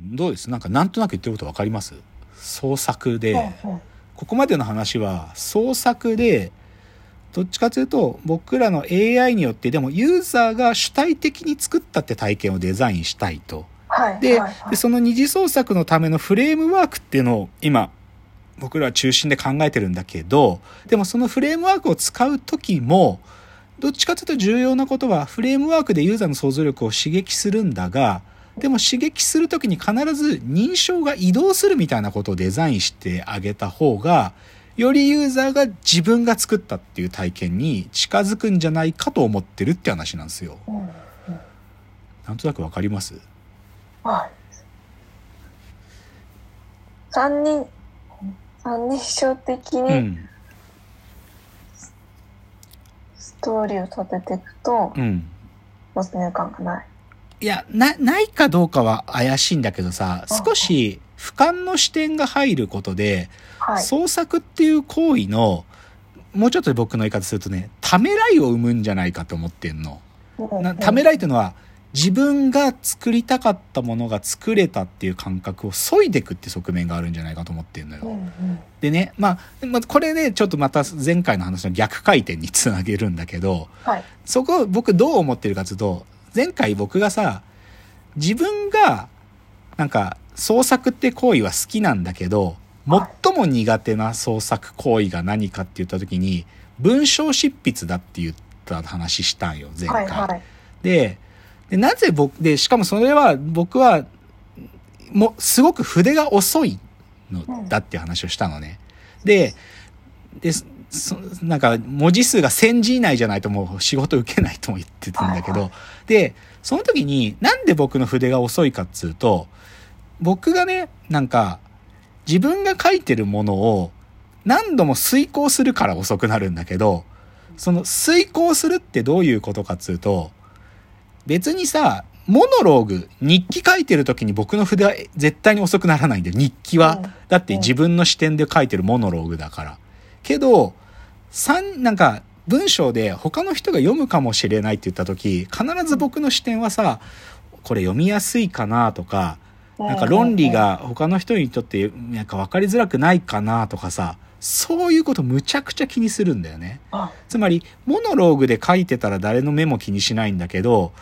どうです？なんかなんとなく言ってること分かります？創作で、ここまでの話は創作でどっちかというと僕らの AI によってでもユーザーが主体的に作ったって体験をデザインしたいと。はい。ででその二次創作のためのフレームワークっていうのを今僕らは中心で考えてるんだけどでもそのフレームワークを使う時もどっちかというと重要なことはフレームワークでユーザーの想像力を刺激するんだがでも刺激する時に必ず認証が移動するみたいなことをデザインしてあげた方がよりユーザーが自分が作ったっていう体験に近づくんじゃないかと思ってるって話なんですよ。なんとなくわかります？はい。三人、三人称的にうん。ストーリーを立てていくと、うん。没入感がない。いや、な、ないかどうかは怪しいんだけどさ、少し俯瞰の視点が入ることで、はい。創作っていう行為の、もうちょっと僕の言い方するとね、ためらいを生むんじゃないかと思ってんの。なためらいっていうのは、自分が作りたかったものが作れたっていう感覚を削いでいくって側面があるんじゃないかと思ってんのよ。うんうんでね、まあ、まあ、これね、ちょっとまた前回の話の逆回転につなげるんだけど、はい。そこ僕どう思ってるかというと、前回僕がさ、自分が、なんか、創作って行為は好きなんだけど、はい最も苦手な創作行為が何かって言った時に、文章執筆だって言った話したんよ、前回。はいはい。でで、なぜ僕、で、しかもそれは僕は、もう、すごく筆が遅いのだっていう話をしたのね。で、で、そなんか文字数が1000字以内じゃないともう仕事受けないとも言ってたんだけど、はいで、その時になんで僕の筆が遅いかっつうと、僕がね、なんか自分が書いてるものを何度も遂行するから遅くなるんだけど、その遂行するってどういうことかっつうと、別にさ、モノローグ、日記書いてる時に僕の筆は絶対に遅くならないんで、日記は。うんだって自分の視点で書いてるモノローグだから。けど、三、なんか、文章で他の人が読むかもしれないって言った時、必ず僕の視点はさ、これ読みやすいかなとか、なんか論理が他の人にとってなんか分かりづらくないかなとかさ、そういうことむちゃくちゃ気にするんだよね。あ、つまり、モノローグで書いてたら誰の目も気にしないんだけど、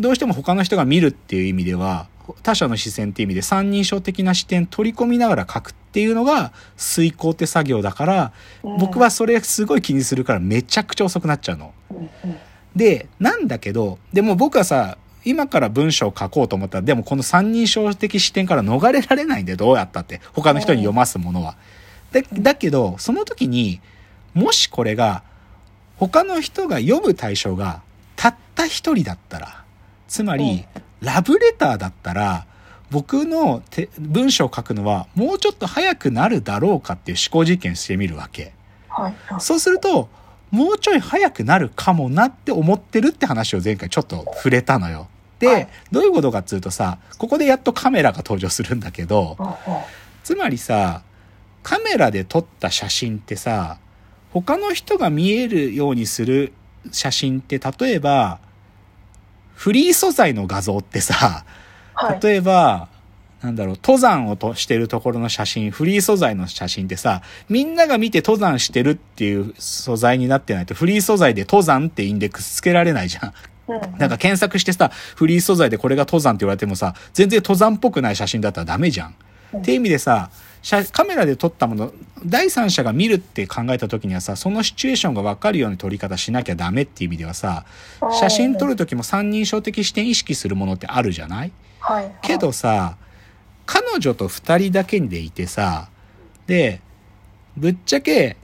どうしても他の人が見るっていう意味では、他者の視線っていう意味で三人称的な視点取り込みながら書くっていうのが遂行って作業だから、うん僕はそれすごい気にするからめちゃくちゃ遅くなっちゃうの。で、なんだけど、でも僕はさ、今から文章を書こうと思ったら、でもこの三人称的視点から逃れられないんで、どうやったって。他の人に読ますものは。だだけど、その時に、もしこれが、他の人が読む対象が、たった一人だったら、つまり、ラブレターだったら、僕のて文章を書くのは、もうちょっと早くなるだろうかっていう思考実験してみるわけ。はいはい。そうすると、もうちょい早くなるかもなって思ってるって話を前回ちょっと触れたのよ。で、はいどういうことかっつうとさ、ここでやっとカメラが登場するんだけど、つまりさ、カメラで撮った写真ってさ、他の人が見えるようにする写真って、例えば、フリー素材の画像ってさ、はい。例えば、なんだろう、登山をとしてるところの写真、フリー素材の写真ってさ、みんなが見て登山してるっていう素材になってないと、フリー素材で登山ってインデックスつけられないじゃん。なんか検索してさ、フリー素材でこれが登山って言われてもさ、全然登山っぽくない写真だったらダメじゃん。うんっていう意味でさ、写カメラで撮ったもの、第三者が見るって考えた時にはさ、そのシチュエーションが分かるように撮り方しなきゃダメっていう意味ではさ、写真撮る時も三人称的視点意識するものってあるじゃない？はい。けどさ、彼女と二人だけでいてさ、で、ぶっちゃけ、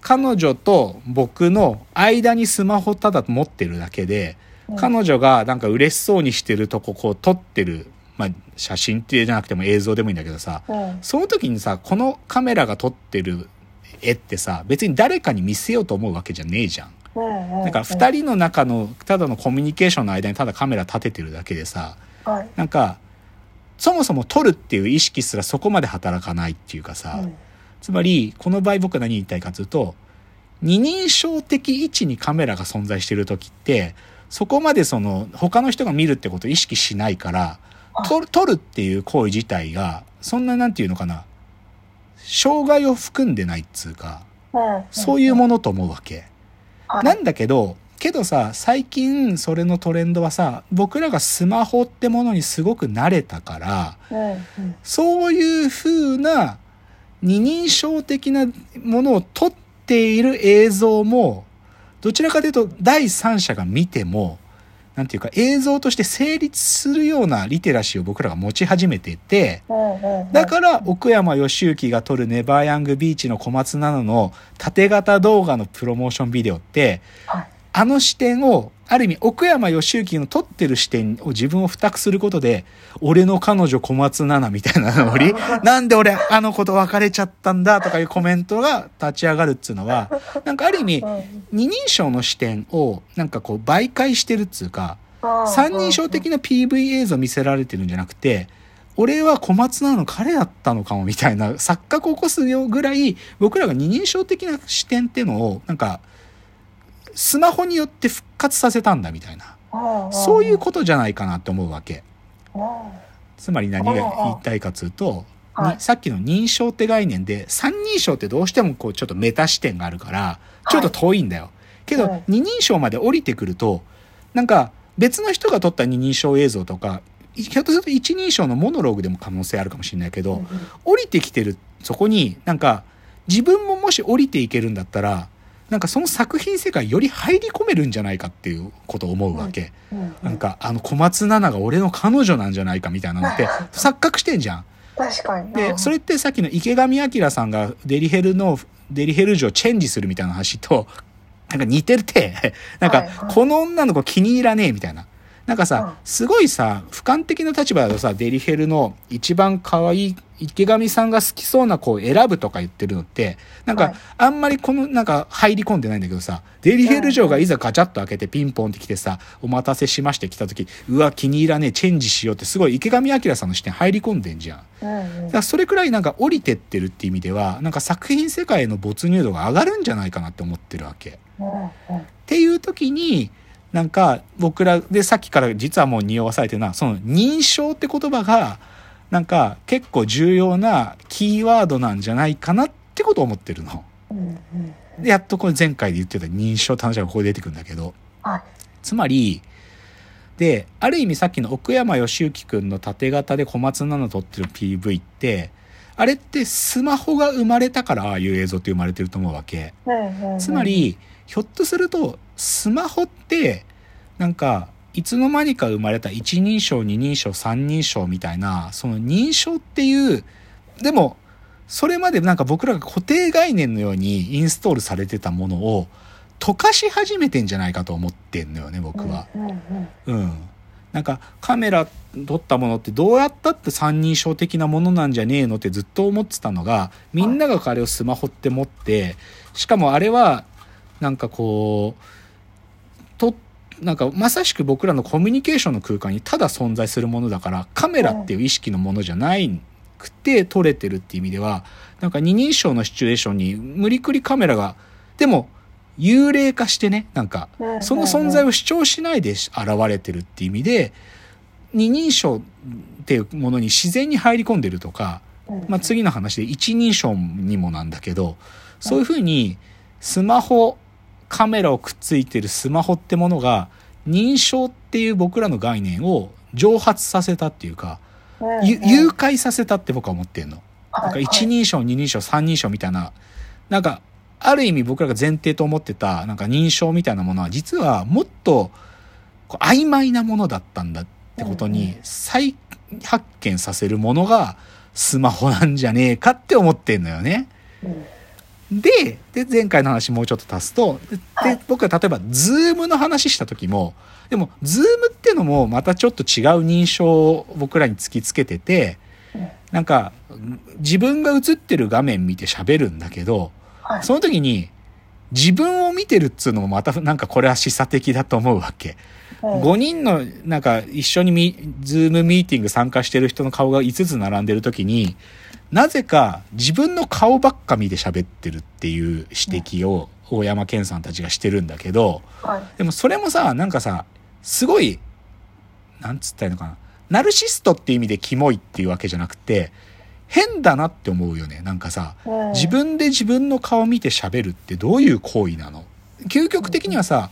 彼女と僕の間にスマホただ持ってるだけで、うん。彼女がなんか嬉しそうにしてるとここう撮ってる、まあ写真ってじゃなくても映像でもいいんだけどさ、うんその時にさ、このカメラが撮ってる絵ってさ、別に誰かに見せようと思うわけじゃねえじゃん。だから二人の中のただのコミュニケーションの間にただカメラ立ててるだけでさ、はい。なんか、そもそも撮るっていう意識すらそこまで働かないっていうかさ、うんつまり、この場合僕は何言いたいかというと、二人称的位置にカメラが存在している時って、そこまでその、他の人が見るってことを意識しないから、撮るっていう行為自体が、そんななんていうのかな、障害を含んでないっつうか、うん。そういうものと思うわけ。はい。なんだけど、けどさ、最近それのトレンドはさ、僕らがスマホってものにすごく慣れたから、うん。うん。そういう風な二人称的なものを撮っている映像も、どちらかというと第三者が見ても、なんていうか映像として成立するようなリテラシーを僕らが持ち始めていて。だから奥山義行が撮るネバーヤングビーチの小松菜奈の縦型動画のプロモーションビデオって、はい。あの視点を、ある意味、奥山義行の撮ってる視点を自分を付託することで、俺の彼女小松菜奈みたいなのり、なんで俺あの子と別れちゃったんだとかいうコメントが立ち上がるっつうのは、なんかある意味う、ん。二人称の視点をなんかこう媒介してるっつうか、うん三人称的な PV 映像見せられてるんじゃなくて、俺は小松菜奈の彼だったのかもみたいな錯覚を起こすよぐらい、僕らが二人称的な視点っていうのを、なんか、スマホによって復活させたんだみたいな。うん。そういうことじゃないかなって思うわけ。うん。つまり何が言いたいかというと、さっきの認証って概念で、三人称ってどうしてもこうちょっとメタ視点があるから、ちょっと遠いんだよ。けどうん、二人称まで降りてくると、なんか別の人が撮った二人称映像とか、ひょっとすると一人称のモノローグでも可能性あるかもしれないけど、降りてきてるそこになんか自分ももし降りていけるんだったらなんかその作品世界より入り込めるんじゃないかっていうことを思うわけ、うん。なんかあの小松菜奈が俺の彼女なんじゃないかみたいなのって錯覚してんじゃん。確かに。でそれってさっきの池上彰さんがデリヘルのデリヘル城チェンジするみたいな話となんか似てるてなんかこの女の子気に入らねえみたいななんかうんさすごいさ俯瞰的な立場だとさデリヘルの一番可愛い池上さんが好きそうな子を選ぶとか言ってるのってなんかはいあんまりこのなんか入り込んでないんだけどさデリヘル城がいざガチャッと開けてピンポンって来てさお待たせしまして来た時うわ気に入らねえチェンジしようってすごい池上彰さんの視点入り込んでんじゃん。だからそれくらいなんか降りてってるっていう意味ではなんか作品世界への没入度が上がるんじゃないかなって思ってるわけ。っ。ていう時になんか僕らでさっきから実はもう匂わされてるのはその認証って言葉がなんか結構重要なキーワードなんじゃないかなってことを思ってるの。でやっとこれ前回で言ってた認証って話がここで出てくるんだけどはい。つまりである意味さっきの奥山義行くんの縦型で小松菜奈撮ってる PV ってあれってスマホが生まれたからああいう映像って生まれてると思うわけ。つま、りひょっとするとスマホってなんかいつの間にか生まれた一人称二人称三人称みたいなその認証っていうでもそれまでなんか僕らが固定概念のようにインストールされてたものを溶かし始めてんじゃないかと思ってんのよね僕は。うん。なんかカメラ撮ったものってどうやったって三人称的なものなんじゃねえのってずっと思ってたのがみんながあれをスマホって持ってしかもあれはなんかこうとなんかまさしく僕らのコミュニケーションの空間にただ存在するものだからカメラっていう意識のものじゃないくて撮れてるっていう意味ではなんか二人称のシチュエーションに無理くりカメラがでも幽霊化してねなんかうんその存在を主張しないで現れてるっていう意味で二人称っていうものに自然に入り込んでるとか、うん。まあ、次の話で一人称にもなんだけどそういうふうにスマホカメラをくっついてるスマホってものが認証っていう僕らの概念を蒸発させたっていうか、うん。ゆ誘拐させたって僕は思ってんの。はいなんか一人称二人称三人称みたいななんかある意味僕らが前提と思ってたなんか認証みたいなものは実はもっとこう曖昧なものだったんだってことうんうに再発見させるものがスマホなんじゃねえかって思ってんのよね。うん。で、で、前回の話もうちょっと足すと、で、はいで僕が例えば、 Zoom の話した時も、でも、 Zoom ってのもまたちょっと違う認証を僕らに突きつけててうん、なんか、自分が映ってる画面見て喋るんだけど、はい。その時に、自分を見てるっつうのもまたなんかこれは示唆的だと思うわけ。うん。5人のなんか一緒にミズームミーティング参加してる人の顔が5つ並んでる時になぜか自分の顔ばっか見て喋ってるっていう指摘を大山健さんたちがしてるんだけどはい。でもそれもさなんかさすごいなんつったらいいのかな。ナルシストって意味でキモいっていうわけじゃなくて、変だなって思うよね。なんかさ、うん。自分で自分の顔見て喋るってどういう行為なの？究極的にはさ、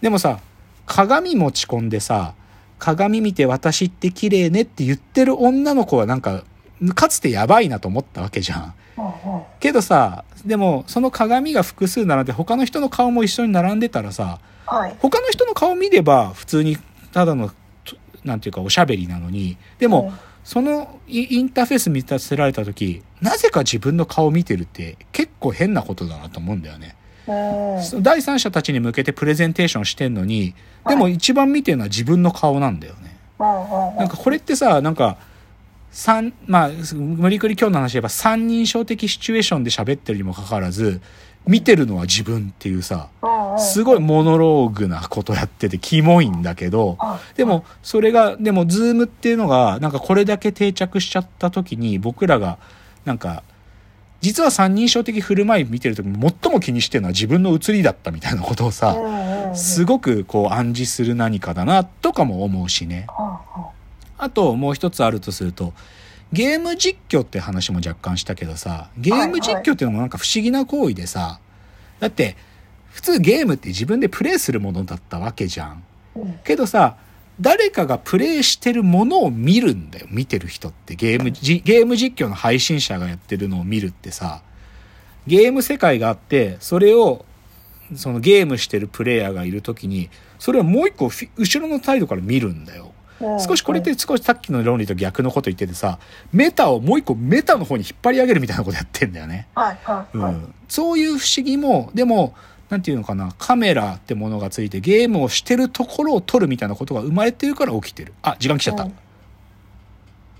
でもさ、鏡持ち込んでさ、鏡見て私って綺麗ねって言ってる女の子はなんか、かつてやばいなと思ったわけじゃん。けどさ、でもその鏡が複数並んで他の人の顔も一緒に並んでたらさ、はい。他の人の顔見れば普通にただの、となんていうかおしゃべりなのに、でも、そのイインターフェース見させられた時、なぜか自分の顔見てるって結構変なことだなと思うんだよね。第三者たちに向けてプレゼンテーションしてんのに、でも一番見てるのは自分の顔なんだよね。なんかこれってさ、なんか、三、まあ、無理くり今日の話で言えば三人称的シチュエーションで喋ってるにもかかわらず、見てるのは自分っていうさ、すごいモノローグなことやっててキモいんだけど、はいでも、それが、でも、 Zoom っていうのが、なんかこれだけ定着しちゃった時に、僕らが、なんか、実は三人称的振る舞い見てる時に最も気にしてるのは自分の写りだったみたいなことをうさ、すごくこう暗示する何かだな、とかも思うしね。はあはあ。と、もう一つあるとすると、ゲーム実況って話も若干したけどさ、ゲーム実況っていうのもなんか不思議な行為でさ、だって、普通ゲームって自分でプレイするものだったわけじゃん。けどさ、誰かがプレイしてるものを見るんだよ。見てる人って。ゲームじ、ゲーム実況の配信者がやってるのを見るってさ、ゲーム世界があって、それを、そのゲームしてるプレイヤーがいるときに、それをもう一個後ろの態度から見るんだよ。うん少しこれって少しさっきの論理と逆のこと言っててさ、メタをもう一個メタの方に引っ張り上げるみたいなことやってんだよね。はいはいはい。うん、そういう不思議も、でも、なんていうのかな、カメラってものがついてゲームをしてるところを撮るみたいなことが生まれてるから起きてる。あ、時間来ちゃった。